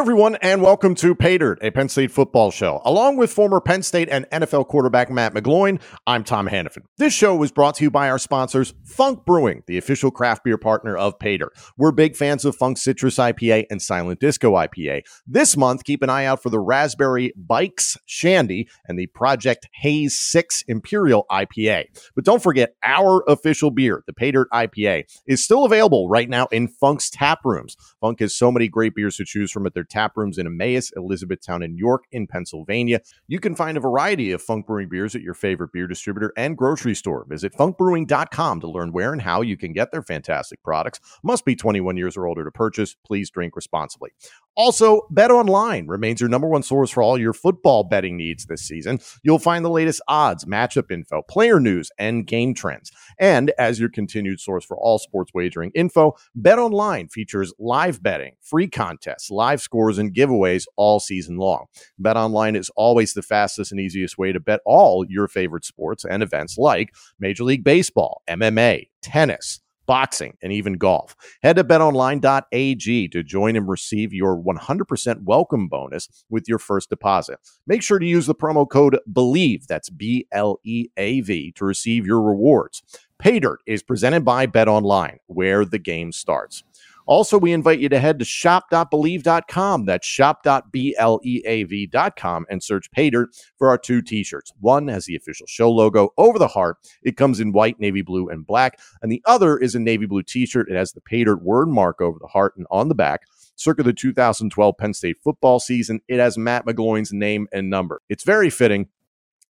Everyone, and welcome to Paydirt a Penn State football show. Along with former Penn State and NFL quarterback Matt McGloin, I'm Tom Hannafin. This show was brought to you by our sponsors, Funk Brewing, the official craft beer partner of Paydirt. We're big fans of Funk Citrus IPA and Silent Disco IPA. This month, keep an eye out for the Raspberry Bikes Shandy and the Project Haze 6 Imperial IPA. But don't forget, our official beer, the Paydirt IPA, is still available right now in Funk's tap rooms. Funk has so many great beers to choose from at their tap rooms in Emmaus, Elizabethtown, and York in Pennsylvania. You can find a variety of Funk Brewing beers at your favorite beer distributor and grocery store. Visit funkbrewing.com to learn where and how you can get their fantastic products. Must be 21 years or older to purchase. Please drink responsibly. Also, Bet Online remains your number one source for all your football betting needs this season. You'll find the latest odds, matchup info, player news, and game trends. And as your continued source for all sports wagering info, Bet Online features live betting, free contests, live scores, and giveaways all season long. Bet Online is always the fastest and easiest way to bet all your favorite sports and events like Major League Baseball, MMA, tennis boxing, and even golf. Head to betonline.ag to join and receive your 100% welcome bonus with your first deposit. Make sure to use the promo code BLEAV, that's B L E A V, to receive your rewards. Paydirt is presented by BetOnline, where the game starts. Also, we invite you to head to shop.bleav.com. That's shop.bleav.com and search Paydirt for our two t shirts. One has the official show logo over the heart. It comes in white, navy blue, and black. And the other is a navy blue t shirt. It has the Paydirt word mark over the heart and on the back. Circa the 2012 Penn State football season, it has Matt McGloin's name and number. It's very fitting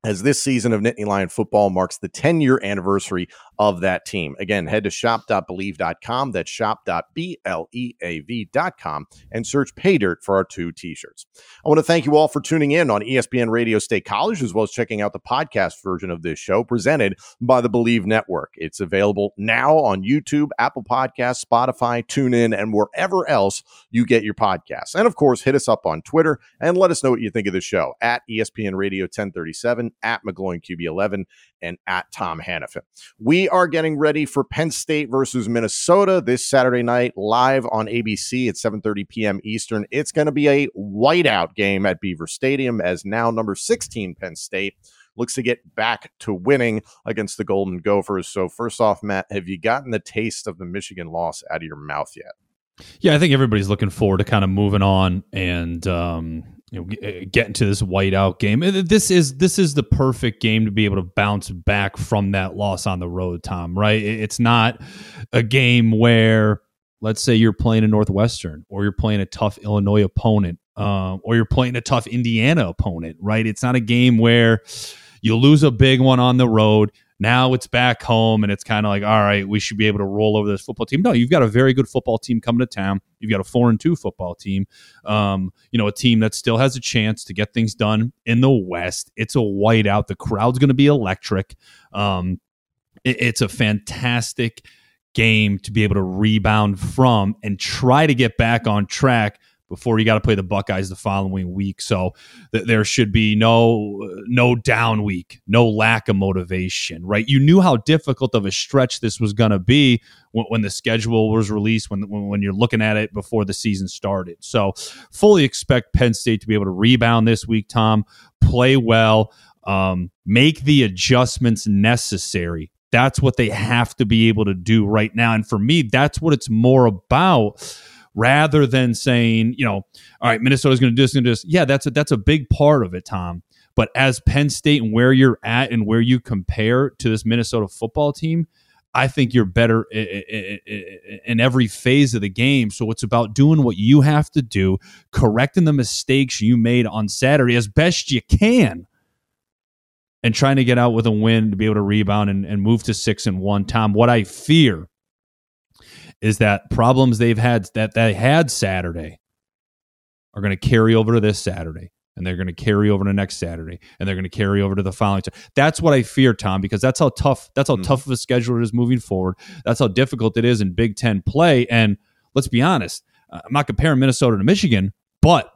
as this season of Nittany Lion football marks the 10 year anniversary of that team. Again, head to shop.bleav.com. That's shop.bleav.com and search Paydirt for our two t shirts. I want to thank you all for tuning in on ESPN Radio State College, as well as checking out the podcast version of this show presented by the Bleav Network. It's available now on YouTube, Apple Podcasts, Spotify, TuneIn, and wherever else you get your podcasts. And of course, hit us up on Twitter and let us know what you think of the show at ESPN Radio 1037, at McGloin QB11, and at Tom Hannafin. We are getting ready for Penn State versus Minnesota this Saturday night live on ABC at 7:30 p.m. Eastern. It's going to be a whiteout game at Beaver Stadium as now number 16 Penn State looks to get back to winning against the Golden Gophers. So first off, Matt, have you gotten the taste of the Michigan loss out of your mouth yet? Yeah, I think everybody's looking forward to kind of moving on and um, you know uh, get into this whiteout game. This is this is the perfect game to be able to bounce back from that loss on the road, Tom. Right? It's not a game where let's say you're playing a Northwestern or you're playing a tough Illinois opponent um, or you're playing a tough Indiana opponent. Right? It's not a game where you lose a big one on the road now it's back home and it's kind of like, all right, we should be able to roll over this football team. No, you've got a very good football team coming to town. You've got a four and two football team. Um, you know, a team that still has a chance to get things done in the West. It's a whiteout. The crowd's going to be electric. Um, it, it's a fantastic game to be able to rebound from and try to get back on track before you got to play the Buckeyes the following week. So th- there should be no no down week, no lack of motivation, right? You knew how difficult of a stretch this was going to be when, when, the schedule was released, when, when when you're looking at it before the season started. So fully expect Penn State to be able to rebound this week, Tom, play well, um, make the adjustments necessary that's what they have to be able to do right now. And for me, that's what it's more about rather than saying, you know, all right, Minnesota's going to do this and this. Yeah, that's a, that's a big part of it, Tom. But as Penn State and where you're at and where you compare to this Minnesota football team, I think you're better in every phase of the game. So it's about doing what you have to do, correcting the mistakes you made on Saturday as best you can, and trying to get out with a win to be able to rebound and, and move to six and one. Tom, what I fear is that problems they've had that they had Saturday are going to carry over to this Saturday and they're going to carry over to next Saturday and they're going to carry over to the following. That's what I fear, Tom, because that's how tough that's how mm. tough of a schedule it is moving forward. That's how difficult it is in Big Ten play. And let's be honest, I'm not comparing Minnesota to Michigan, but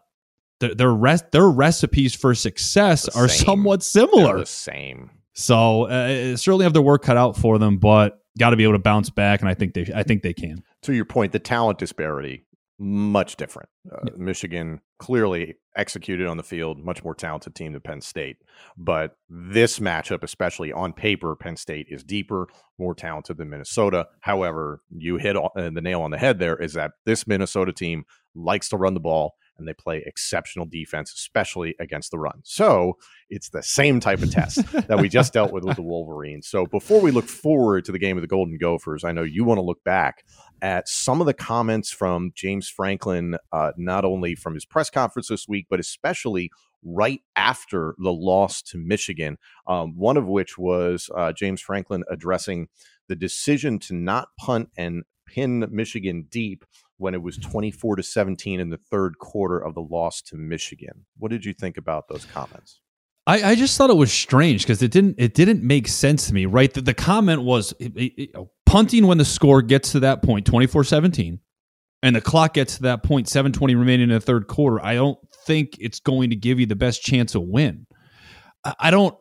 their their, rest, their recipes for success The are same. somewhat They're similar. the same. So uh, certainly have their work cut out for them, but got to be able to bounce back, and I think they I think they can. To your point, the talent disparity much different. Uh, Michigan clearly executed on the field, much more talented team than Penn State. But this matchup, especially on paper, Penn State is deeper, more talented than Minnesota. However, you hit all- uh, the nail on the head there is that this Minnesota team likes to run the ball and they play exceptional defense, especially against the run. So it's the same type of test that we just dealt with with the Wolverines. So before we look forward to the game of the Golden Gophers, I know you want to look back at some of the comments from James Franklin, uh, not only from his press conference this week, but especially right after the loss to Michigan. Um, one of which was uh, James Franklin addressing the decision to not punt and pin Michigan deep when it was 24 to 17 in the third quarter of the loss to Michigan. What did you think about those comments? I, I just thought it was strange because it didn't it didn't make sense to me. Right, the, the comment was it- it- it- oh, punting when the score gets to that point, 24-17, and the clock gets to that point, seven twenty remaining in the third quarter. I don't think it's going to give you the best chance of win. I, I don't.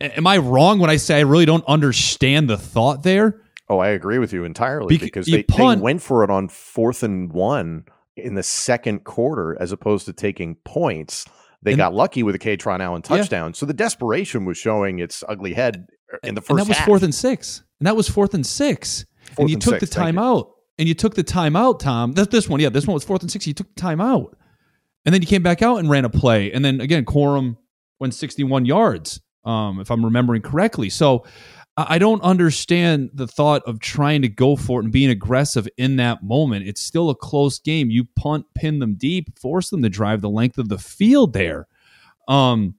Am I wrong when I say I really don't understand the thought there? Oh, I agree with you entirely Bec- because you they, punt- they went for it on fourth and one in the second quarter as opposed to taking points. They And- got lucky with Kaytron Allen Yeah. touchdown. So the desperation was showing its ugly head in the first and that was half. fourth and six. And that was fourth and six. Fourth and you and took six, the you. timeout. And you took the timeout, Tom. That's this one. Yeah, this one was fourth and six. You took the timeout. And then you came back out and ran a play. And then again, Corum went 61 yards, um, if I'm remembering correctly. So I don't understand the thought of trying to go for it and being aggressive in that moment. It's still a close game. You punt, pin them deep, force them to drive the length of the field there. Um,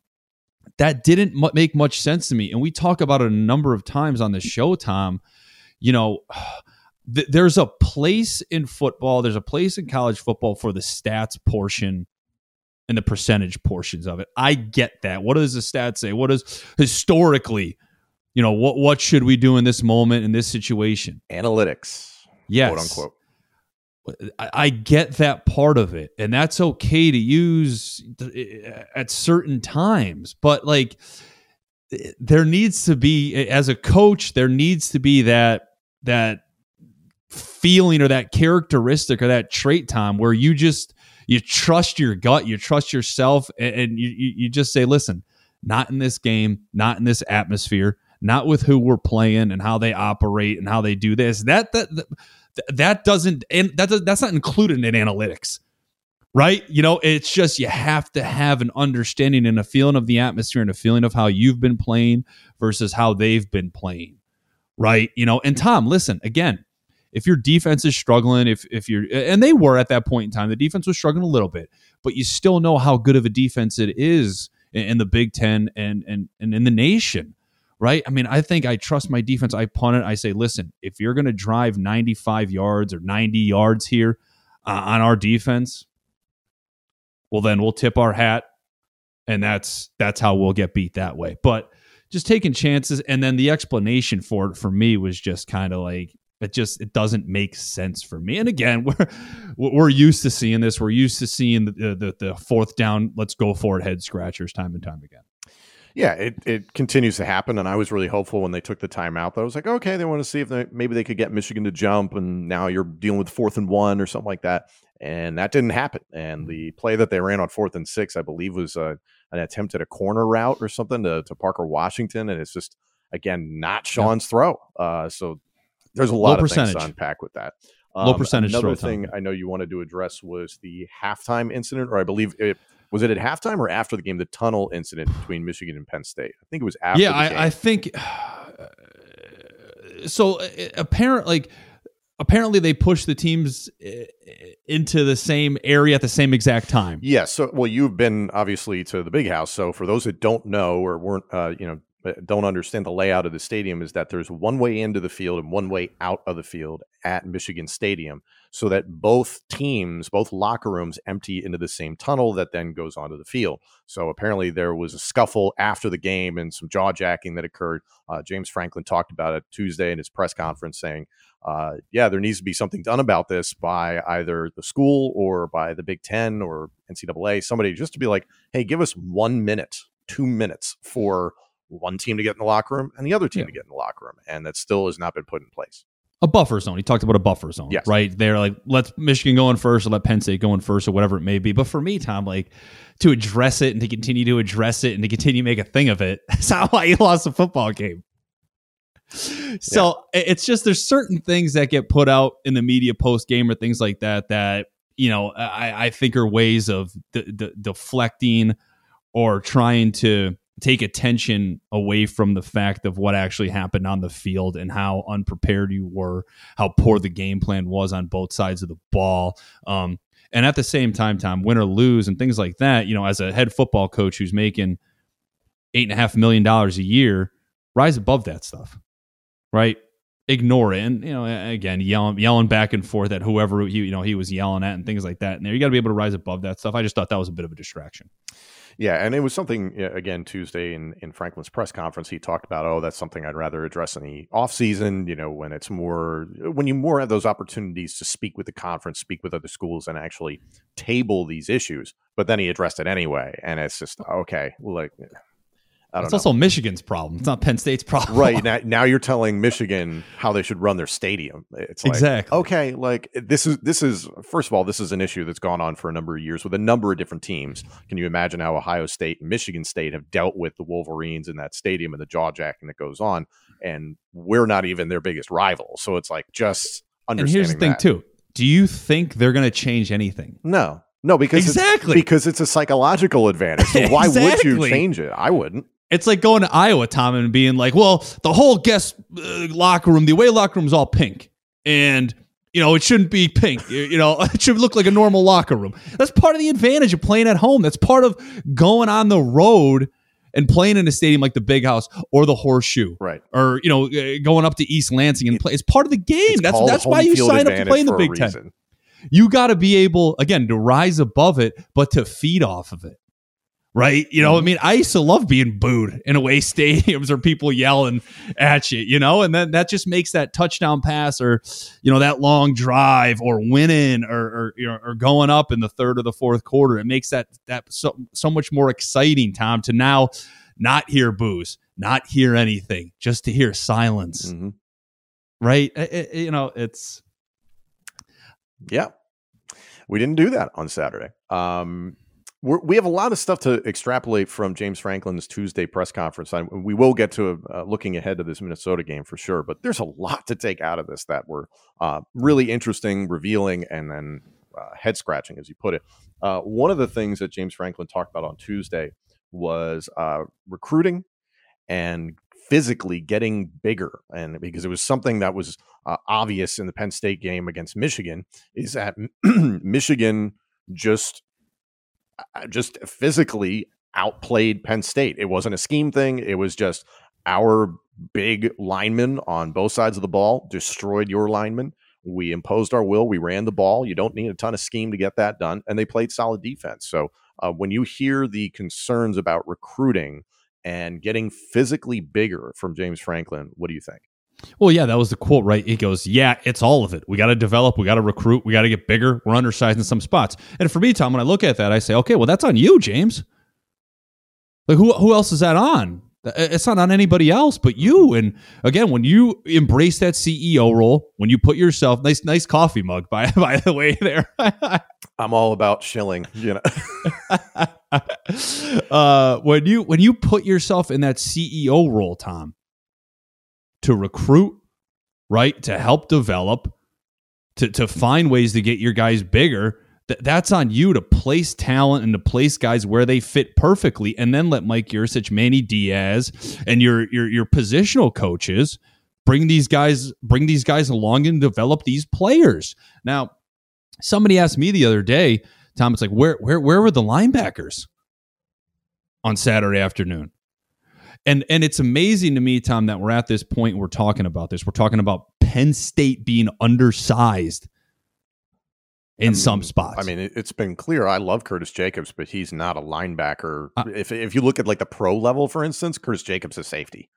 that didn't make much sense to me. And we talk about it a number of times on the show, Tom. You know, th- there's a place in football, there's a place in college football for the stats portion and the percentage portions of it. I get that. What does the stats say? What does historically, you know, what what should we do in this moment in this situation? Analytics, Yes. quote unquote. I, I get that part of it, and that's okay to use at certain times. But like, there needs to be, as a coach, there needs to be that that feeling or that characteristic or that trait, Tom, where you just you trust your gut, you trust yourself, and, you you just say, listen, not in this game, not in this atmosphere, not with who we're playing and how they operate and how they do this. That that. that doesn't and that does, that's not included in analytics right you know it's just you have to have an understanding and a feeling of the atmosphere and a feeling of how you've been playing versus how they've been playing right you know and tom listen again if your defense is struggling if if you're and they were at that point in time the defense was struggling a little bit but you still know how good of a defense it is in, in the big 10 and and and in the nation right? I mean, I think I trust my defense. I punt it. I say, listen, if you're going to drive 95 yards or 90 yards here uh, on our defense, well, then we'll tip our hat, and that's that's how we'll get beat that way. But just taking chances, and then the explanation for it for me was just kind of like it just it doesn't make sense for me. And again, we're we're used to seeing this. We're used to seeing the the, the fourth down, let's go for it, head scratchers time and time again. Yeah, it, it continues to happen, and I was really hopeful when they took the timeout. That I was like, okay, they want to see if they, maybe they could get Michigan to jump, and now you're dealing with fourth and one or something like that, and that didn't happen. And the play that they ran on fourth and six, I believe, was uh, an attempt at a corner route or something to, to Parker Washington, and it's just again not Sean's throw. Uh, so there's a lot Low of things to unpack with that. Low percentage Another thing I know you wanted to address was the halftime incident, or I believe it was it at halftime or after the game, the tunnel incident between Michigan and Penn State. I think it was after. yeah, the game. I, I think so. uh, Apparent, like apparently, they pushed the teams uh, into the same area at the same exact time. Yes. So, well, you've been obviously to the big house. So, for those that don't know or weren't, uh, you know, uh, don't understand the layout of the stadium is that there's one way into the field and one way out of the field at Michigan Stadium, so that both teams, both locker rooms, empty into the same tunnel that then goes onto the field. So apparently there was a scuffle after the game and some jaw jacking that occurred. Uh, James Franklin talked about it Tuesday in his press conference, saying, uh, "Yeah, there needs to be something done about this by either the school or by the Big Ten or NCAA, somebody just to be like, hey, give us one minute, two minutes for." One team to get in the locker room and the other team yeah. to get in the locker room. And that still has not been put in place. A buffer zone. He talked about a buffer zone, yes. right? They're like, let's Michigan go in first or let Penn State go in first or whatever it may be. But for me, Tom, like to address it and to continue to address it and to continue to make a thing of it, that's how I lost a football game. So yeah. it's just there's certain things that get put out in the media post game or things like that that you know I, I think are ways of de- de- deflecting or trying to take attention away from the fact of what actually happened on the field and how unprepared you were, how poor the game plan was on both sides of the ball. Um, and at the same time, Tom, win or lose and things like that, you know, as a head football coach who's making eight and a half million dollars a year, rise above that stuff, right? Ignore it, and you know, again, yelling, yelling back and forth at whoever he, you know, he was yelling at and things like that. And there, you got to be able to rise above that stuff. I just thought that was a bit of a distraction. Yeah, and it was something again Tuesday in, in Franklin's press conference. He talked about, oh, that's something I'd rather address in the off season. You know, when it's more when you more have those opportunities to speak with the conference, speak with other schools, and actually table these issues. But then he addressed it anyway, and it's just okay. Like it's also Michigan's problem. It's not Penn State's problem. Right. Now, now you're telling Michigan how they should run their stadium. It's like, exactly. Okay. Like this is, this is, first of all, this is an issue that's gone on for a number of years with a number of different teams. Can you imagine how Ohio State and Michigan State have dealt with the Wolverines in that stadium and the jaw jacking that goes on? And we're not even their biggest rival. So it's like just understanding. And here's the thing, that. too. Do you think they're going to change anything? No. No, because exactly it's, because it's a psychological advantage. So why exactly. would you change it? I wouldn't. It's like going to Iowa, Tom, and being like, well, the whole guest uh, locker room, the away locker room is all pink. And, you know, it shouldn't be pink. You know, it should look like a normal locker room. That's part of the advantage of playing at home. That's part of going on the road and playing in a stadium like the Big House or the Horseshoe, right? Or you know, uh, going up to East Lansing and play. It's part of the game. That's that's why you sign up to play in the Big Ten. You got to be able again to rise above it, but to feed off of it right? You know, I mm-hmm. mean, I used to love being booed in away stadiums or people yelling at you, you know, and then that just makes that touchdown pass or, you know, that long drive or winning or, or, you know, or going up in the third or the fourth quarter. It makes that, that so, so much more exciting, Tom, to now not hear boos, not hear anything, just to hear silence. Mm-hmm. Right. It, it, you know, it's. Yeah. We didn't do that on Saturday. Um, we're, we have a lot of stuff to extrapolate from James Franklin's Tuesday press conference. I, we will get to uh, looking ahead to this Minnesota game for sure, but there's a lot to take out of this that were uh, really interesting, revealing, and then uh, head scratching, as you put it. Uh, one of the things that James Franklin talked about on Tuesday was uh, recruiting and physically getting bigger and because it was something that was uh, obvious in the penn state game against michigan is that michigan just just physically outplayed Penn State. It wasn't a scheme thing. It was just our big linemen on both sides of the ball destroyed your linemen. We imposed our will. We ran the ball. You don't need a ton of scheme to get that done. And they played solid defense. So uh, when you hear the concerns about recruiting and getting physically bigger from James Franklin, what do you think? Well, yeah, that was the quote, right? He goes, Yeah, it's all of it. We got to develop, we got to recruit, we got to get bigger. We're undersized in some spots. And for me, Tom, when I look at that, I say, Okay, well, that's on you, James. Like, who, who else is that on? It's not on anybody else but you. And again, when you embrace that CEO role, when you put yourself nice, nice coffee mug by by the way there. I'm all about shilling, you know. uh, when you when you put yourself in that CEO role, Tom, to recruit, right? To help develop, to, to find ways to get your guys bigger. Th- that's on you to place talent and to place guys where they fit perfectly, and then let Mike Yurcich, Manny Diaz, and your your your positional coaches bring these guys bring these guys along and develop these players. Now, somebody asked me the other day, Tom, it's like where where where were the linebackers on Saturday afternoon? And and it's amazing to me, Tom, that we're at this point. We're talking about this. We're talking about Penn State being undersized in I some spots. I mean, it, it's been clear. I love Curtis Jacobs, but he's not a linebacker. Uh, if if you look at like the pro level, for instance, Curtis Jacobs is safety.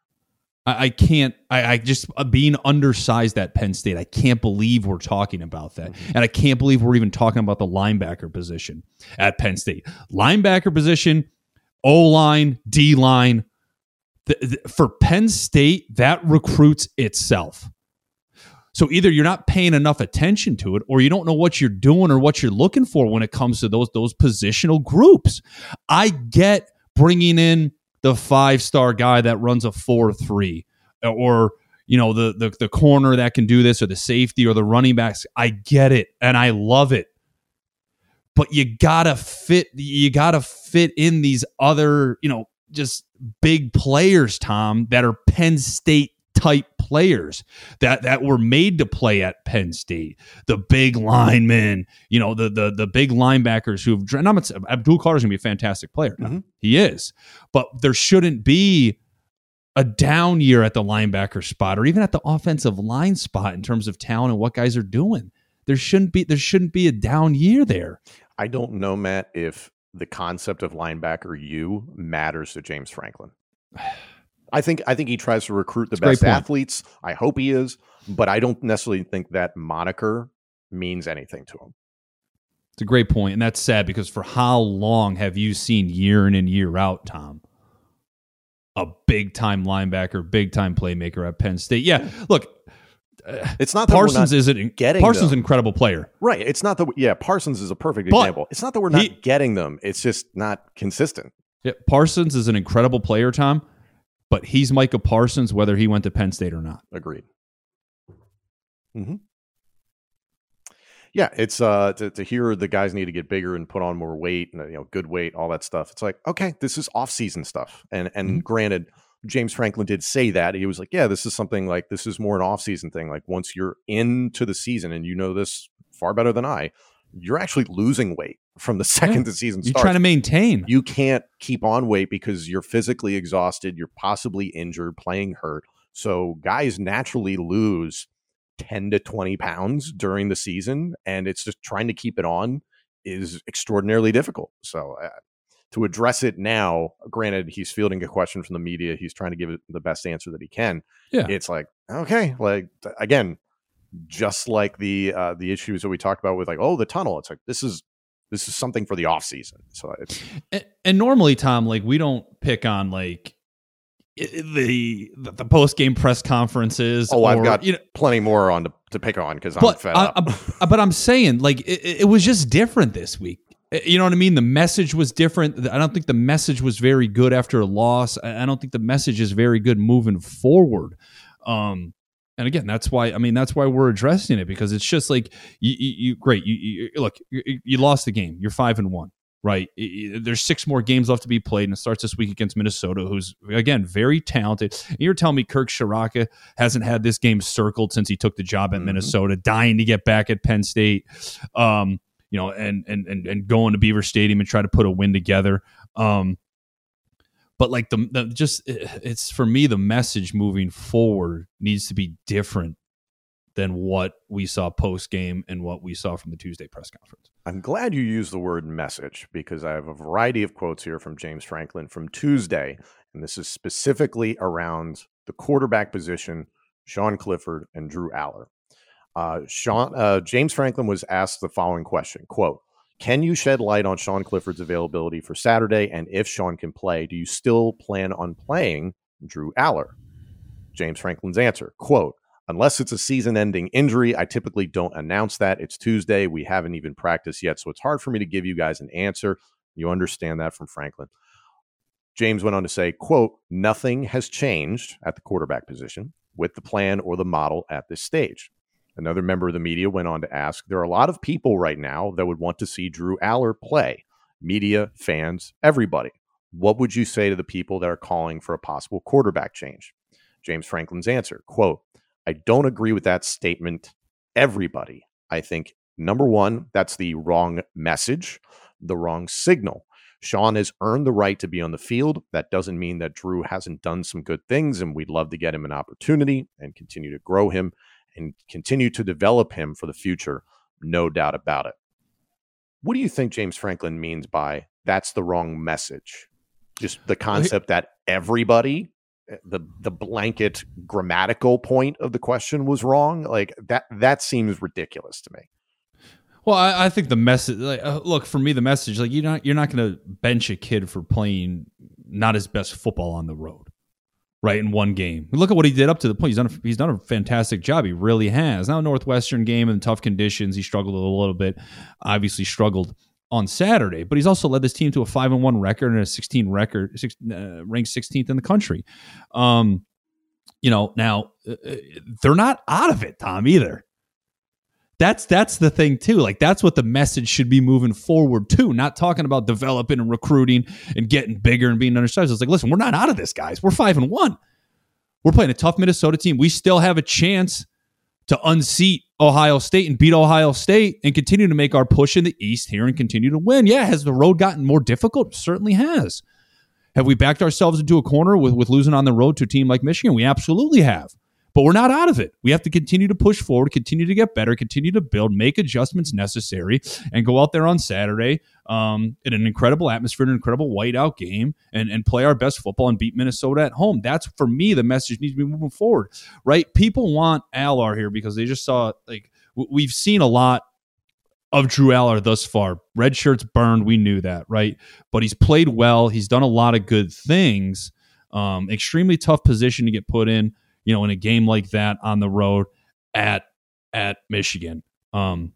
I, I can't. I, I just uh, being undersized at Penn State. I can't believe we're talking about that, and I can't believe we're even talking about the linebacker position at Penn State. Linebacker position, O line, D line. Th- th- for Penn State, that recruits itself. So either you're not paying enough attention to it, or you don't know what you're doing or what you're looking for when it comes to those those positional groups. I get bringing in the five star guy that runs a four three, or you know the, the the corner that can do this, or the safety, or the running backs. I get it, and I love it. But you gotta fit. You gotta fit in these other, you know, just big players, Tom, that are Penn State type players that that were made to play at Penn State. The big linemen, you know, the the the big linebackers who've. And I'm not, Abdul Carter's gonna be a fantastic player. Mhm. He is, but there shouldn't be a down year at the linebacker spot or even at the offensive line spot in terms of talent and what guys are doing. There shouldn't be there shouldn't be a down year there. I don't know, Matt, if the concept of linebacker you matters to James Franklin. I think I think he tries to recruit the great best athletes. I hope he is, but I don't necessarily think that moniker means anything to him. It's a great point, and that's sad because for how long have you seen year in and year out, Tom? A big time linebacker, big time playmaker at Penn State. Yeah, look, It's not that we're Parsons not, isn't getting Parsons them. an incredible player. right. It's not that yeah, Parsons is a perfect But example. It's not that we're not he- getting them. It's just not consistent. Yeah, Parsons is an incredible player, Tom, but he's Micah Parsons whether he went to Penn State or not. Agreed. hmm Yeah, it's uh to, to hear the guys need to get bigger and put on more weight and you know good weight, all that stuff. It's like okay, this is off season stuff. And and Mm-hmm. granted, James Franklin did say that he was like, yeah, this is something like this is more an off season thing. Like once you're into the season, and you know this far better than I, you're actually losing weight from the second the season starts. You're trying to maintain. you can't keep on weight because you're physically exhausted, you're possibly injured, playing hurt. So guys naturally lose 10 to 20 pounds during the season, and it's just trying to keep it on is extraordinarily difficult. So uh, to address it now, granted, he's fielding a question from the media, he's trying to give it the best answer that he can. Yeah. It's like, okay, like again, just like the uh, the issues that we talked about with like, oh, the tunnel. It's like this is this is something for the off season. So it's And, and normally, Tom, like we don't pick on like the the, the post game press conferences. Oh, I've got you know, plenty more on to, to pick on because I'm fed I, up. I- but I'm saying like it, it was just different this week. Uh, You know what I mean? The message was different. I don't think the message was very good after a loss. I don't think the message is very good moving forward. Um, and again, that's why I mean that's why we're addressing it because it's just like you, you, you great. You, you look, you, you lost the game. You're five and one, right? There's six more games left to be played, and it starts this week against Minnesota, who's again very talented. And you're telling me Kirk Ciarrocca hasn't had this game circled since he took the job at Mhm. Minnesota, dying to get back at Penn State, um, you know, and and and and going to Beaver Stadium and try to put a win together. Um, but like the, the just it's for me the message moving forward needs to be different than what we saw post game and what we saw from the Tuesday press conference. I'm glad you used the word message because I have a variety of quotes here from James Franklin from Tuesday, and this is specifically around the quarterback position, Sean Clifford and Drew Allar. Uh, Sean uh, James Franklin was asked the following question: "Quote: Can you shed light on Sean Clifford's availability for Saturday, and if Sean can play, do you still plan on playing Drew Allar?" James Franklin's answer: "Quote." Unless it's a season ending injury, I typically don't announce that. It's Tuesday. We haven't even practiced yet. So it's hard for me to give you guys an answer. You understand that from Franklin. James went on to say, quote, nothing has changed at the quarterback position with the plan or the model at this stage. Another member of the media went on to ask, there are a lot of people right now that would want to see Drew Allar play. Media, fans, everybody. What would you say to the people that are calling for a possible quarterback change? James Franklin's answer, quote, I don't agree with that statement. Everybody. I think number one, that's the wrong message, the wrong signal. Sean has earned the right to be on the field. That doesn't mean that Drew hasn't done some good things, and we'd love to get him an opportunity and continue to grow him and continue to develop him for the future. No doubt about it. What do you think James Franklin means by that's the wrong message? Just the concept that everybody eh, the the blanket grammatical point of the question was wrong like that that seems ridiculous to me well, I, I think the message, like, uh, look for me, the message, like you're not you're not going to bench a kid for playing not his best football on the road, right? In one game, look at what he did up to the point. He's done a, he's done a fantastic job. He really has. Now, Northwestern game in tough conditions, he struggled a little bit. Obviously, struggled on Saturday, but he's also led this team to a five and one record and a 16 record, six, uh, ranked 16th in the country. Um, you know, now uh, uh they're not out of it, Tom, either that's that's the thing too like that's what the message should be moving forward to not talking about developing and recruiting and getting bigger and being undersized. It's like listen we're not out of this guys. We're five and one. We're playing a tough minnesota team. We still have a chance to unseat ohio state and beat ohio state and continue to make our push in the east here and continue to win. Yeah has the road gotten more difficult? Certainly has. Have we backed ourselves into a corner with, with losing on the road to a team like michigan? We absolutely have but we're not out of it. We have to continue to push forward, continue to get better, continue to build, make adjustments necessary, and go out there on Saturday um, in an incredible atmosphere, an incredible whiteout game, and, and play our best football and beat Minnesota at home. That's for me the message needs to be moving forward, right? People want Allar here because they just saw like we've seen a lot of Drew Allar thus far. Red shirts burned, we knew that, right? But he's played well. He's done a lot of good things. Um, extremely tough position to get put in you know, in a game like that on the road at at Michigan. Um,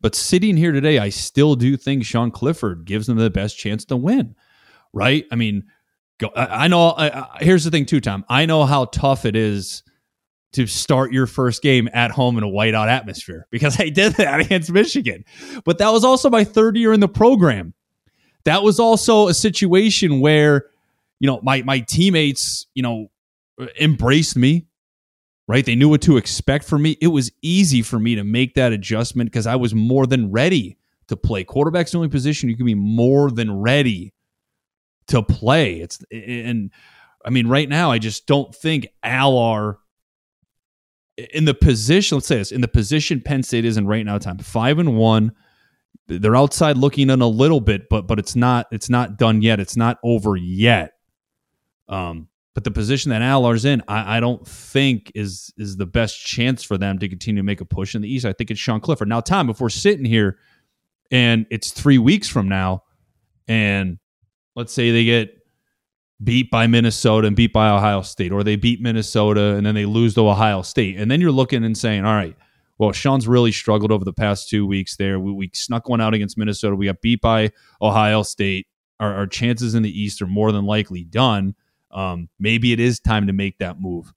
but sitting here today, I still do think Sean Clifford gives them the best chance to win. Right? I mean, go, I, I know. I, I, here's the thing, too, Tom. I know how tough it is to start your first game at home in a whiteout atmosphere because I did that against Michigan. But that was also my third year in the program. That was also a situation where, you know, my my teammates, you know, embraced me, right? They knew what to expect from me. It was easy for me to make that adjustment because I was more than ready to play. Quarterback's the only position you can be more than ready to play. It's and I mean, right now, I just don't think Allar in the position. Let's say this in the position Penn State is in right now. Time five and one. They're outside looking in a little bit, but but it's not it's not done yet. It's not over yet. Um, but the position that Allar's in, I, I, don't think is is the best chance for them to continue to make a push in the East. I think it's Sean Clifford. Now, Tom, if we're sitting here and it's three weeks from now, and let's say they get beat by Minnesota and beat by Ohio State, or they beat Minnesota and then they lose to Ohio State, and then you're looking and saying, all right, well, Sean's really struggled over the past two weeks there. We, we snuck one out against Minnesota. We got beat by Ohio State. Our, our chances in the East are more than likely done um, maybe it is time to make that move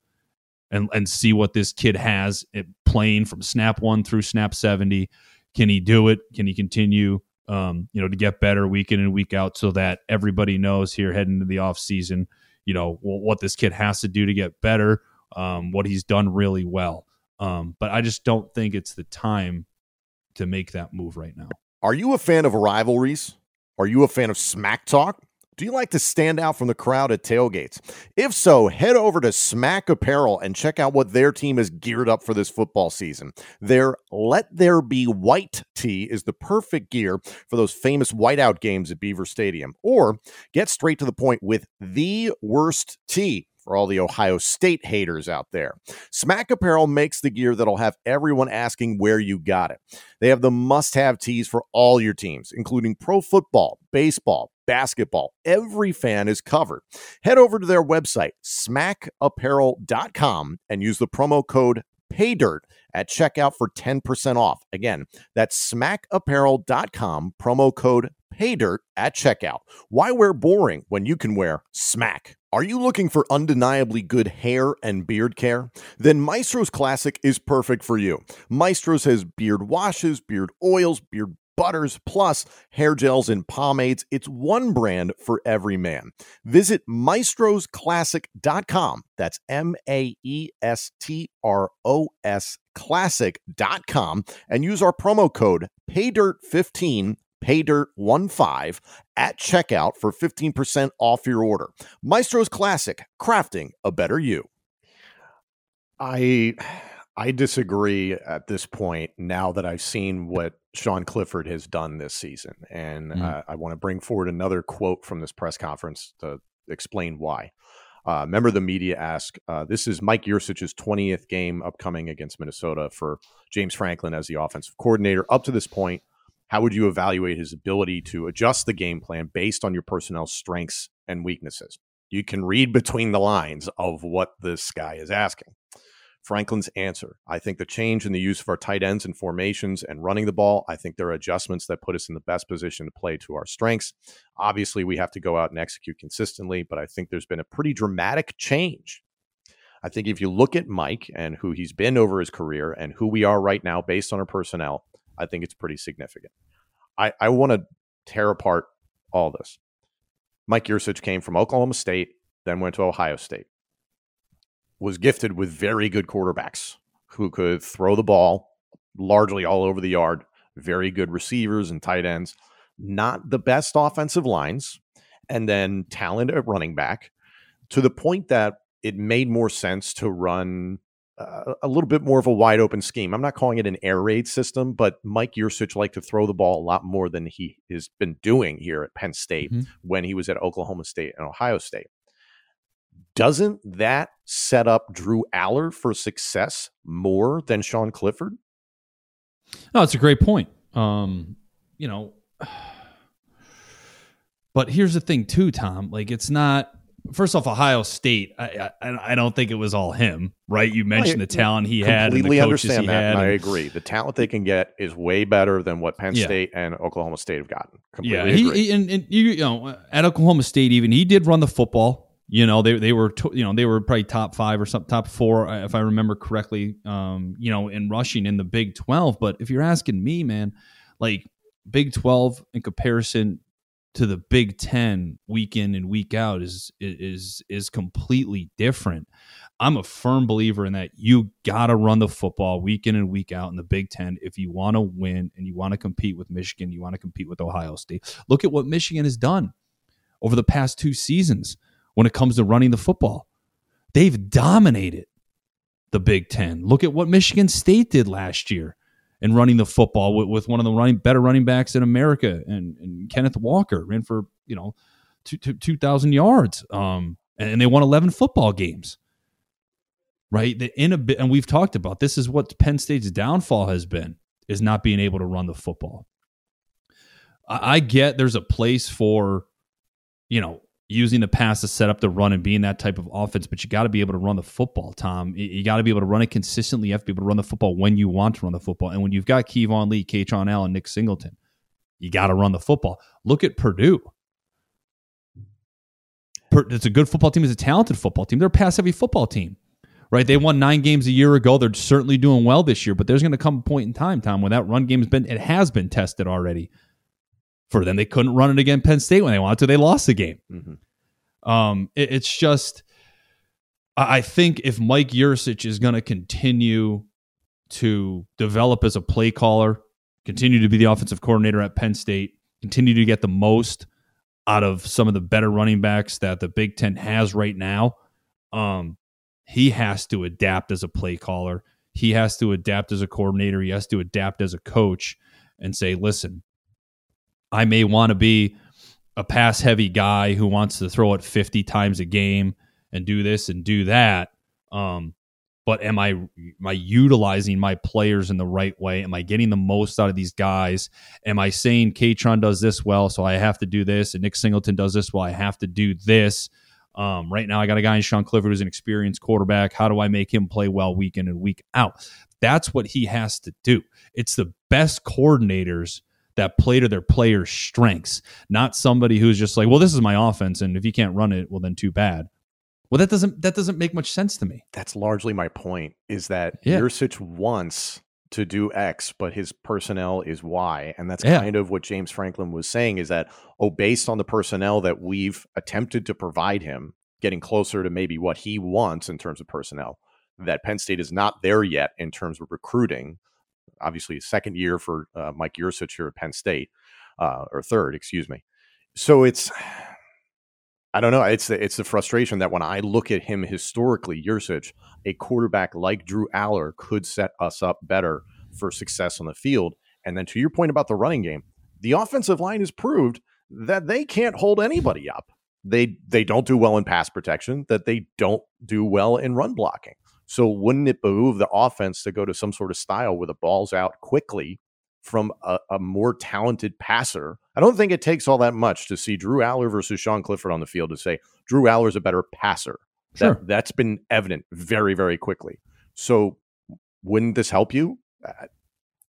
and and see what this kid has playing from snap one through snap 70 can he do it? Can he continue um, you know to get better week in and week out so that everybody knows here heading into the off season you know what this kid has to do to get better um, what he's done really well. Um, but i just don't think it's the time to make that move right now. Are you a fan of rivalries are you a fan of smack talk do you like to stand out from the crowd at tailgates? If so, head over to Smack Apparel and check out what their team is geared up for this football season. Their Let There Be White tee is the perfect gear for those famous whiteout games at Beaver Stadium. Or get straight to the point with the worst tee for all the Ohio State haters out there. Smack Apparel makes the gear that'll have everyone asking where you got it. They have the must have tees for all your teams, including pro football, baseball, basketball. Every fan is covered. Head over to their website, smackapparel.com, and use the promo code PAYDIRT at checkout for 10% off. Again, that's smackapparel.com, promo code PAYDIRT at checkout. Why wear boring when you can wear smack? Are you looking for undeniably good hair and beard care? Then Maestro's Classic is perfect for you. Maestro's has beard washes, beard oils, beard butters, plus hair gels and pomades. It's one brand for every man. Visit maestrosclassic.com. That's M A E S T R O S classic.com and use our promo code PAYDIRT15 paydirt15 at checkout for 15% off your order. Maestro's Classic, crafting a better you. I I disagree at this point now that I've seen what Sean Clifford has done this season. And mm. uh, I want to bring forward another quote from this press conference to explain why. Uh, member of the media asked, uh, This is Mike Yurcich's 20th game upcoming against Minnesota for James Franklin as the offensive coordinator. Up to this point, how would you evaluate his ability to adjust the game plan based on your personnel strengths and weaknesses? You can read between the lines of what this guy is asking. Franklin's answer. I think the change in the use of our tight ends and formations and running the ball, I think there are adjustments that put us in the best position to play to our strengths. Obviously, we have to go out and execute consistently, but I think there's been a pretty dramatic change. I think if you look at Mike and who he's been over his career and who we are right now based on our personnel, I think it's pretty significant. I, I want to tear apart all this. Mike Yurcich came from Oklahoma State, then went to Ohio State was gifted with very good quarterbacks who could throw the ball largely all over the yard, very good receivers and tight ends, not the best offensive lines, and then talent at running back to the point that it made more sense to run uh, a little bit more of a wide open scheme. I'm not calling it an air raid system, but Mike Yurcich liked to throw the ball a lot more than he has been doing here at Penn State mm-hmm. when he was at Oklahoma State and Ohio State doesn't that set up Drew Allar for success more than Sean Clifford? No, it's a great point. Um, you know, but here's the thing too, Tom. Like, it's not. First off, Ohio State. I, I, I don't think it was all him, right? You mentioned I, the talent he had. Completely understand that. And I agree. The talent they can get is way better than what Penn yeah. State and Oklahoma State have gotten. Completely yeah, he, he, and, and you, you know, at Oklahoma State, even he did run the football you know, they they were you know they were probably top five or some top four uh, if I remember correctly. Um, you know, in rushing in the Big Twelve. But if you're asking me, man, like Big Twelve in comparison to the Big Ten week in and week out is is is completely different. I'm a firm believer in that you got to run the football week in and week out in the Big Ten if you want to win and you want to compete with Michigan, you want to compete with Ohio State. Look at what Michigan has done over the past two seasons when it comes to running the football. They've dominated the Big Ten. Look at what Michigan State did last year in running the football with, with one of the running better running backs in America and, and Kenneth Walker ran for you know two two thousand yards. Um, and, and they won eleven football games. Right, the in a bit, and we've talked about this is what Penn State's downfall has been is not being able to run the football. I, I get there's a place for, you know, using the pass to set up the run and being that type of offense, but you got to be able to run the football, Tom. You got to be able to run it consistently. You have to be able to run the football when you want to run the football. And when you've got Keyvone Lee, Kaytron Allen, Nick Singleton, you got to run the football. Look at Purdue. It's a good football team. It's a talented football team. They're a pass heavy football team, right? They won nine games a year ago. They're certainly doing well this year, but there's going to come a point in time, Tom, when that run game has been, it has been tested already for them. They couldn't run it again Penn State when they wanted to. They lost the game. Mm-hmm. Um, it, it's just, I think if Mike Yurcich is going to continue to develop as a play caller, continue to be the offensive coordinator at Penn State, continue to get the most out of some of the better running backs that the Big Ten has right now, um, he has to adapt as a play caller. He has to adapt as a coordinator. He has to adapt as a coach and say, listen, I may want to be a pass heavy guy who wants to throw it 50 times a game and do this and do that. Um, but am I am I utilizing my players in the right way? Am I getting the most out of these guys? Am I saying Kaytron does this well, so I have to do this, and Nick Singleton does this well, I have to do this? Um, right now, I got a guy in Sean Clifford who's an experienced quarterback. How do I make him play well week in and week out? That's what he has to do. It's the best coordinators that play to their players' strengths, not somebody who's just like, well, this is my offense, and if you can't run it, well, then too bad. Well, that doesn't that doesn't make much sense to me. That's largely my point. Is that yeah. Yurcich wants to do X, but his personnel is Y, and that's yeah. kind of what James Franklin was saying. Is that oh, based on the personnel that we've attempted to provide him, getting closer to maybe what he wants in terms of personnel, that Penn State is not there yet in terms of recruiting obviously second year for uh, Mike Yurcich here at Penn State. uh, or third, excuse me. So it's, I don't know. It's the, it's the frustration that when I look at him historically, Yurcich, a quarterback like Drew Allar could set us up better for success on the field. And then to your point about the running game, the offensive line has proved that they can't hold anybody up. They they don't do well in pass protection, that they don't do well in run blocking. So wouldn't it behoove the offense to go to some sort of style where the ball's out quickly from a, a, more talented passer? I don't think it takes all that much to see Drew Allar versus Sean Clifford on the field to say Drew Allar is a better passer. Sure. That, that's been evident very, very quickly. So wouldn't this help you?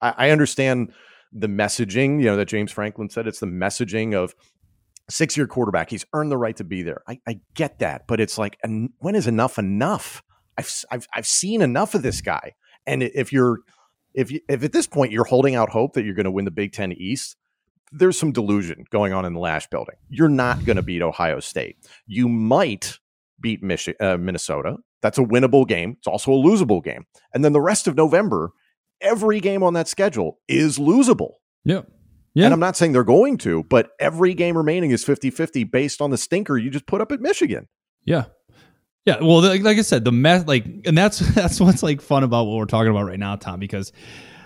I, I understand the messaging, you know, that James Franklin said. It's the messaging of six year quarterback. He's earned the right to be there. I, I get that, but it's like, when is enough enough? I've, I've, I've seen enough of this guy. And if you're, if you, if at this point you're holding out hope that you're going to win the Big Ten East, there's some delusion going on in the Lasch building. You're not going to beat Ohio State. You might beat Michi- uh, Minnesota. That's a winnable game. It's also a losable game. And then the rest of November, every game on that schedule is losable. Yeah. Yeah. And I'm not saying they're going to, but every game remaining is 50 50 based on the stinker you just put up at Michigan. Yeah. Yeah, well, like, like I said, the mess, like, and that's that's what's like fun about what we're talking about right now, Tom, because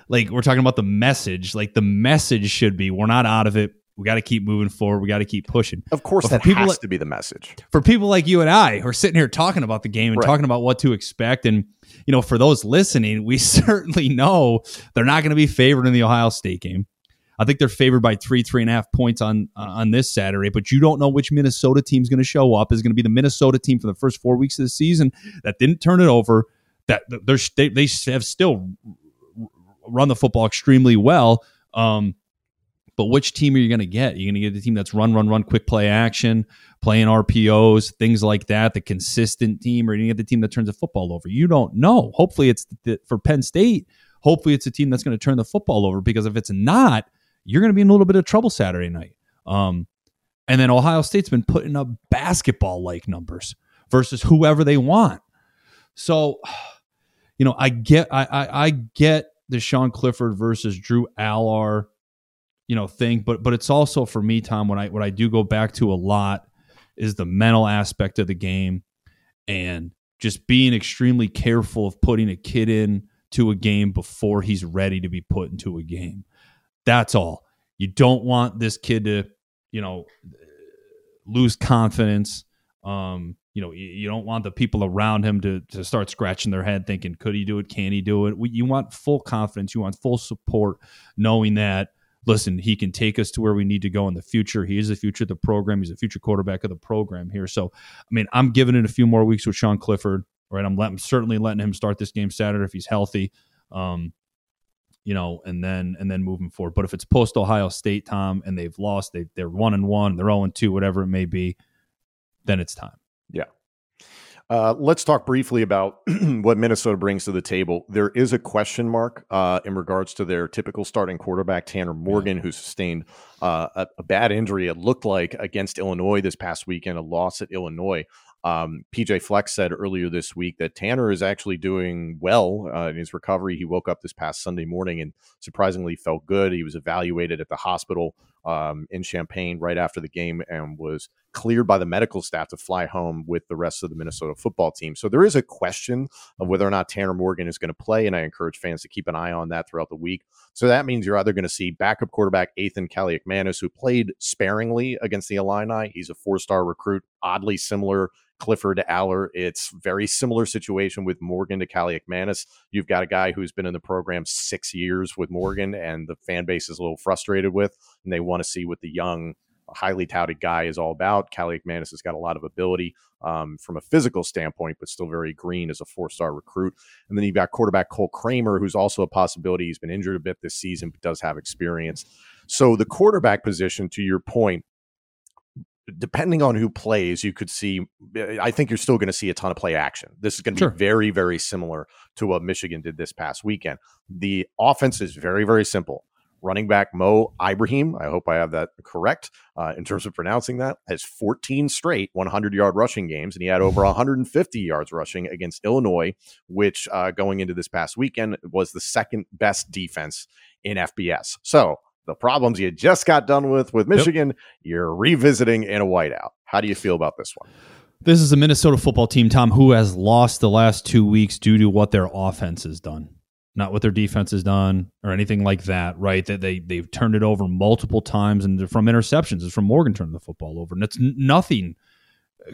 like we're talking about the message. Like the message should be, we're not out of it. We got to keep moving forward. We got to keep pushing. Of course, that people has like, to be the message for people like you and I who are sitting here talking about the game and right. talking about what to expect. And you know, for those listening, we certainly know they're not going to be favored in the Ohio State game. I think they're favored by three, three and a half points on uh, on this Saturday. But you don't know which Minnesota team is going to show up. Is going to be the Minnesota team for the first four weeks of the season that didn't turn it over. That they they have still run the football extremely well. Um, but which team are you going to get? You're going to get the team that's run, run, run, quick play action, playing RPOs, things like that. The consistent team, or you get the team that turns the football over. You don't know. Hopefully, it's the, for Penn State. Hopefully, it's a team that's going to turn the football over. Because if it's not, you're going to be in a little bit of trouble Saturday night. Um, and then Ohio State's been putting up basketball like numbers versus whoever they want. So, you know, I get I, I, I get the Sean Clifford versus Drew Allar, you know, thing, but but it's also for me, Tom, when I what I do go back to a lot is the mental aspect of the game and just being extremely careful of putting a kid in to a game before he's ready to be put into a game. That's all. You don't want this kid to, you know, lose confidence. Um, you know, you, don't want the people around him to to start scratching their head, thinking, "Could he do it? Can he do it?" You want full confidence. You want full support, knowing that listen, he can take us to where we need to go in the future. He is the future of the program. He's the future quarterback of the program here. So, I mean, I'm giving it a few more weeks with Sean Clifford. Right, I'm, letting, certainly letting him start this game Saturday if he's healthy. Um, you know, and then and then moving forward. But if it's post Ohio State, Tom, and they've lost, they they're one and one, they're zero oh and two, whatever it may be, then it's time. Yeah. Uh, let's talk briefly about what Minnesota brings to the table. There is a question mark uh, in regards to their typical starting quarterback, Tanner Morgan, who sustained uh, a, a, bad injury, it looked like, against Illinois this past weekend, a loss at Illinois. Um, PJ Fleck said earlier this week that Tanner is actually doing well uh, in his recovery. He woke up this past Sunday morning and surprisingly felt good. He was evaluated at the hospital um, in Champaign right after the game and was cleared by the medical staff to fly home with the rest of the Minnesota football team. So there is a question of whether or not Tanner Morgan is going to play, and I encourage fans to keep an eye on that throughout the week. So that means you're either going to see backup quarterback Athan Kaliakmanis, who played sparingly against the Illini. He's a four-star recruit, oddly similar Clifford to Allar. It's very similar situation with Morgan to Kaliakmanis. You've got a guy who's been in the program six years with Morgan, and the fan base is a little frustrated with, and they want to see what the young, highly touted guy is all about. Kaliakmanis has got a lot of ability um, from a physical standpoint, but still very green as a four-star recruit. And then you've got quarterback Cole Kramer, who's also a possibility. He's been injured a bit this season, but does have experience. So the quarterback position, to your point, depending on who plays, you could see. I think you're still going to see a ton of play action. This is going to sure. be very, very similar to what Michigan did this past weekend. The offense is very, very simple. Running back Mo Ibrahim, I hope I have that correct uh, in terms of pronouncing that, has 14 straight 100 yard rushing games, and he had over 150 yards rushing against Illinois, which uh, going into this past weekend was the second best defense in FBS. So the problems you just got done with with Michigan, yep. you're revisiting in a whiteout. How do you feel about this one? This is a Minnesota football team, Tom, who has lost the last two weeks due to what their offense has done, not what their defense has done or anything like that. Right? That they they've turned it over multiple times, and from interceptions. It's from Morgan turning the football over, and it's nothing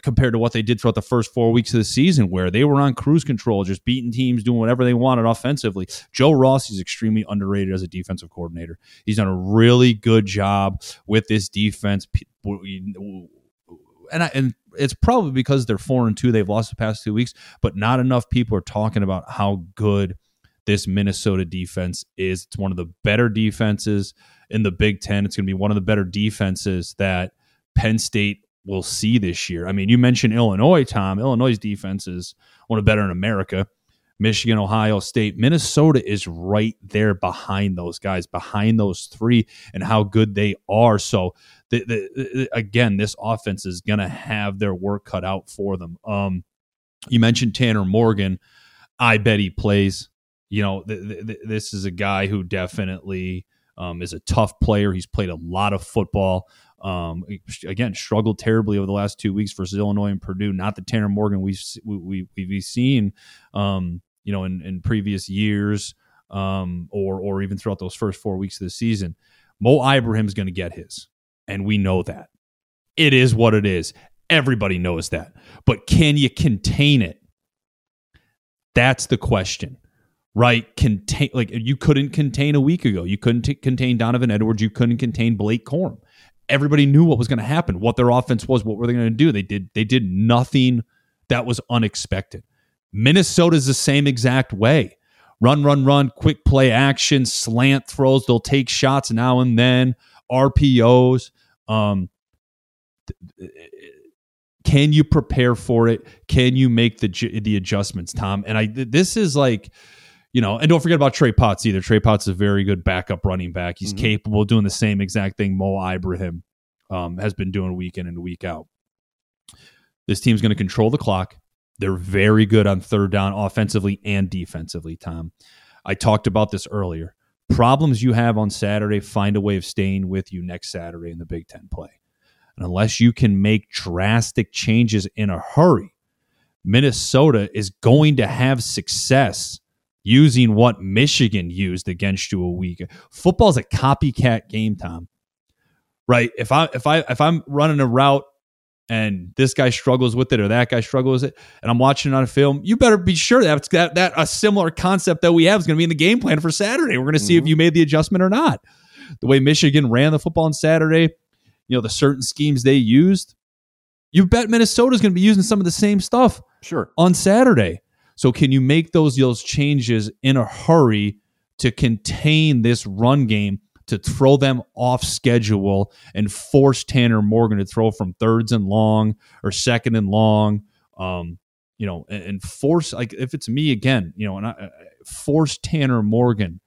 compared to what they did throughout the first four weeks of the season, where they were on cruise control, just beating teams, doing whatever they wanted offensively. Joe Rossi is extremely underrated as a defensive coordinator. He's done a really good job with this defense. And, I, and it's probably because they're four and two. They've lost the past two weeks, but not enough people are talking about how good this Minnesota defense is. It's one of the better defenses in the Big Ten. It's going to be one of the better defenses that Penn State will see this year. I mean, you mentioned Illinois, Tom. Illinois' defense is one of the better in America. Michigan, Ohio State, Minnesota is right there behind those guys, behind those three, and how good they are. So, the, the, again, this offense is going to have their work cut out for them. Um, you mentioned Tanner Morgan. I bet he plays. You know, this is a guy who definitely um, is a tough player. He's played a lot of football. Um, again, struggled terribly over the last two weeks versus Illinois and Purdue. Not the Tanner Morgan we've we, we, have seen, um, you know, in, in previous years, um, or or even throughout those first four weeks of the season. Mo Ibrahim is going to get his, and we know that. It is what it is. Everybody knows that. But can you contain it? That's the question right? Contain like you couldn't contain a week ago. You couldn't t- contain Donovan Edwards. You couldn't contain Blake Corum everybody knew what was going to happen, what their offense was, what were they going to do. They did they did nothing that was unexpected. Minnesota's the same exact way. Run, run, run, quick play action, slant throws. They'll take shots now and then, RPOs. Um, can you prepare for it? Can you make the the adjustments, Tom? And I this is like you know, and don't forget about Trey Potts either. Trey Potts is a very good backup running back. He's mm-hmm. capable of doing the same exact thing Mo Ibrahim um, has been doing week in and week out. This team's going to control the clock. They're very good on third down offensively and defensively, Tom. I talked about this earlier. Problems you have on Saturday find a way of staying with you next Saturday in the Big Ten play. And unless you can make drastic changes in a hurry, Minnesota is going to have success using what Michigan used against you a week. Football's a copycat game, Tom. Right? If I if I if I'm running a route and this guy struggles with it or that guy struggles with it and I'm watching it on a film, you better be sure that that, that a similar concept that we have is going to be in the game plan for Saturday. We're going to see mm-hmm. if you made the adjustment or not. The way Michigan ran the football on Saturday, you know, the certain schemes they used, you bet Minnesota's going to be using some of the same stuff sure on Saturday. So can you make those those changes in a hurry to contain this run game to throw them off schedule and force Tanner Morgan to throw from thirds and long or second and long? Um, you know, and, and, force like if it's me again, you know, and I, force Tanner Morgan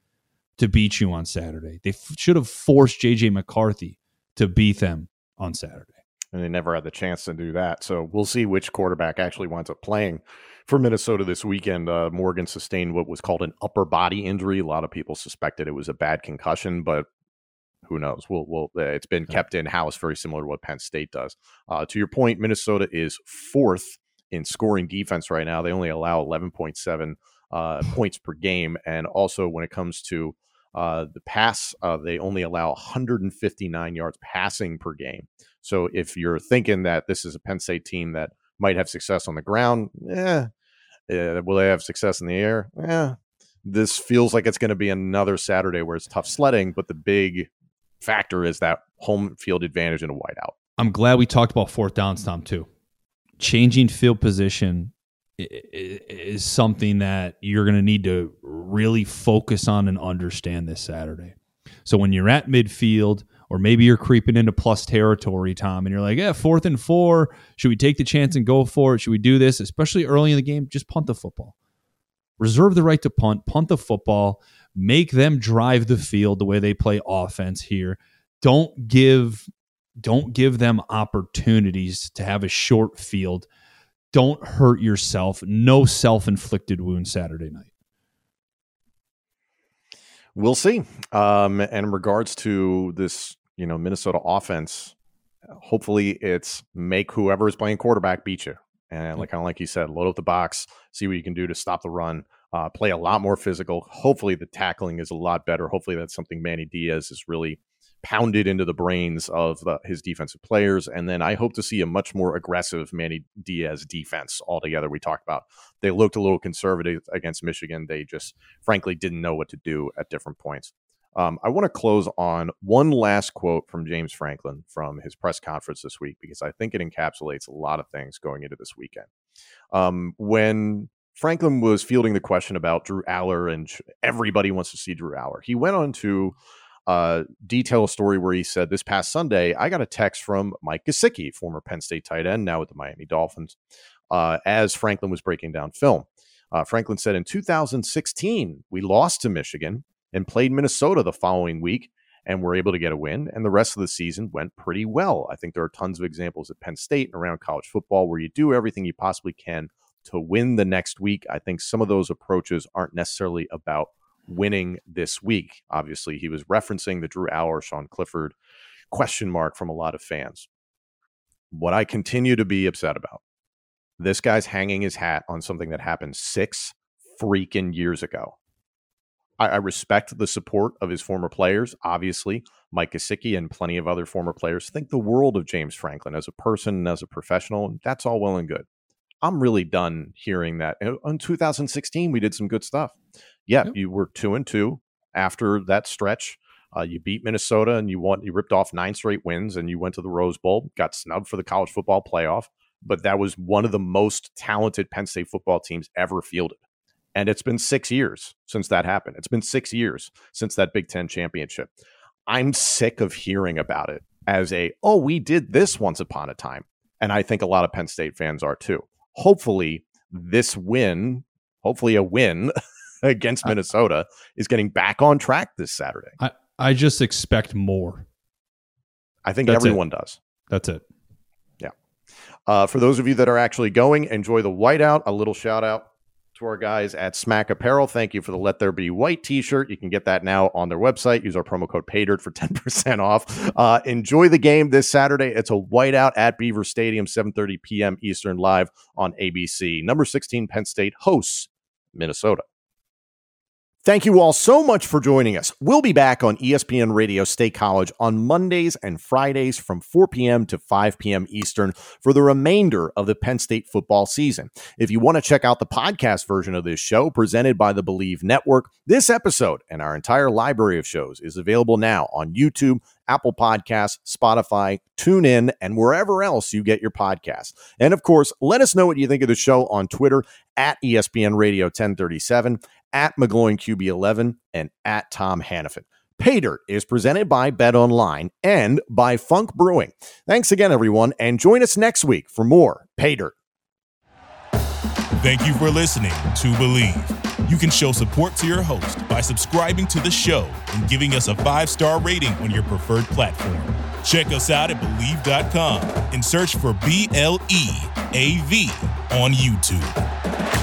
to beat you on Saturday. They f- should have forced JJ McCarthy to beat them on Saturday. And they never had the chance to do that. So we'll see which quarterback actually winds up playing for Minnesota this weekend. Uh, Morgan sustained what was called an upper body injury. A lot of people suspected it was a bad concussion, but who knows? We'll, we'll, uh, it's been kept in house, very similar to what Penn State does. Uh, to your point, Minnesota is fourth in scoring defense right now. They only allow 11.7 uh, points per game. And also, when it comes to uh, the pass, uh, they only allow 159 yards passing per game. So if you're thinking that this is a Penn State team that might have success on the ground. Yeah. Uh, will they have success in the air? Yeah. This feels like it's going to be another Saturday where it's tough sledding, but the big factor is that home field advantage in a whiteout. I'm glad we talked about fourth down, Tom, too. Changing field position is something that you're going to need to really focus on and understand this Saturday. So when you're at midfield, or maybe you're creeping into plus territory, Tom, and you're like, yeah, fourth and four. Should we take the chance and go for it? Should we do this? Especially early in the game, just punt the football. Reserve the right to punt, punt the football, make them drive the field the way they play offense here. Don't give don't give them opportunities to have a short field. Don't hurt yourself. No self-inflicted wound Saturday night. We'll see. Um, and in regards to this, you know, Minnesota offense, hopefully it's make whoever is playing quarterback beat you. And like kind of like you said, load up the box, see what you can do to stop the run, uh, play a lot more physical. Hopefully the tackling is a lot better. Hopefully that's something Manny Diaz is really pounded into the brains of the, his defensive players. And then I hope to see a much more aggressive Manny Diaz defense altogether. We talked about they looked a little conservative against Michigan. They just frankly didn't know what to do at different points. Um, I want to close on one last quote from James Franklin from his press conference this week because I think it encapsulates a lot of things going into this weekend. Um, when Franklin was fielding the question about Drew Allar and everybody wants to see Drew Allar, he went on to uh, detail a story where he said this past Sunday, I got a text from Mike Gesicki, former Penn State tight end, now with the Miami Dolphins, uh, as Franklin was breaking down film. Uh, Franklin said in 2016, we lost to Michigan and played Minnesota the following week and were able to get a win. And the rest of the season went pretty well. I think there are tons of examples at Penn State and around college football where you do everything you possibly can to win the next week. I think some of those approaches aren't necessarily about winning this week. Obviously, he was referencing the Drew Allar, Sean Clifford question mark from a lot of fans. What I continue to be upset about this guy's hanging his hat on something that happened six freaking years ago. I, I respect the support of his former players. Obviously, Mike Gesicki and plenty of other former players think the world of James Franklin as a person and as a professional. And that's all well and good. I'm really done hearing that. In 2016, we did some good stuff. Yeah, yep. you were two and two after that stretch. Uh, you beat Minnesota and you won. You ripped off nine straight wins and you went to the Rose Bowl. Got snubbed for the college football playoff, but that was one of the most talented Penn State football teams ever fielded. And it's been six years since that happened. It's been six years since that Big Ten championship. I'm sick of hearing about it as a, oh, we did this once upon a time. And I think a lot of Penn State fans are too. Hopefully, this win, hopefully a win against Minnesota, is getting back on track this Saturday. I, I just expect more. I think That's everyone it. does. That's it. Yeah. Uh, for those of you that are actually going, enjoy the whiteout. A little shout out to our guys at Smack Apparel. Thank you for the Let There Be White t shirt. You can get that now on their website. Use our promo code PAYDIRT for 10% off. Uh, enjoy the game this Saturday. It's a whiteout at Beaver Stadium, 7.30 p.m. Eastern, live on ABC. Number 16, Penn State hosts Minnesota. Thank you all so much for joining us. We'll be back on ESPN Radio State College on Mondays and Fridays from 4 p.m. to 5 p.m. Eastern for the remainder of the Penn State football season. If you want to check out the podcast version of this show presented by the Bleav Network, this episode and our entire library of shows is available now on YouTube, Apple Podcasts, Spotify, TuneIn, and wherever else you get your podcasts. And of course, let us know what you think of the show on Twitter at ESPN Radio 1037 at McGloin QB11, and at Tom Hannifan. Paydirt is presented by Bet Online and by Funk Brewing. Thanks again, everyone, and join us next week for more Paydirt. Thank you for listening to Bleav. You can show support to your host by subscribing to the show and giving us a five star rating on your preferred platform. Check us out at Bleav.com and search for B L E A V on YouTube.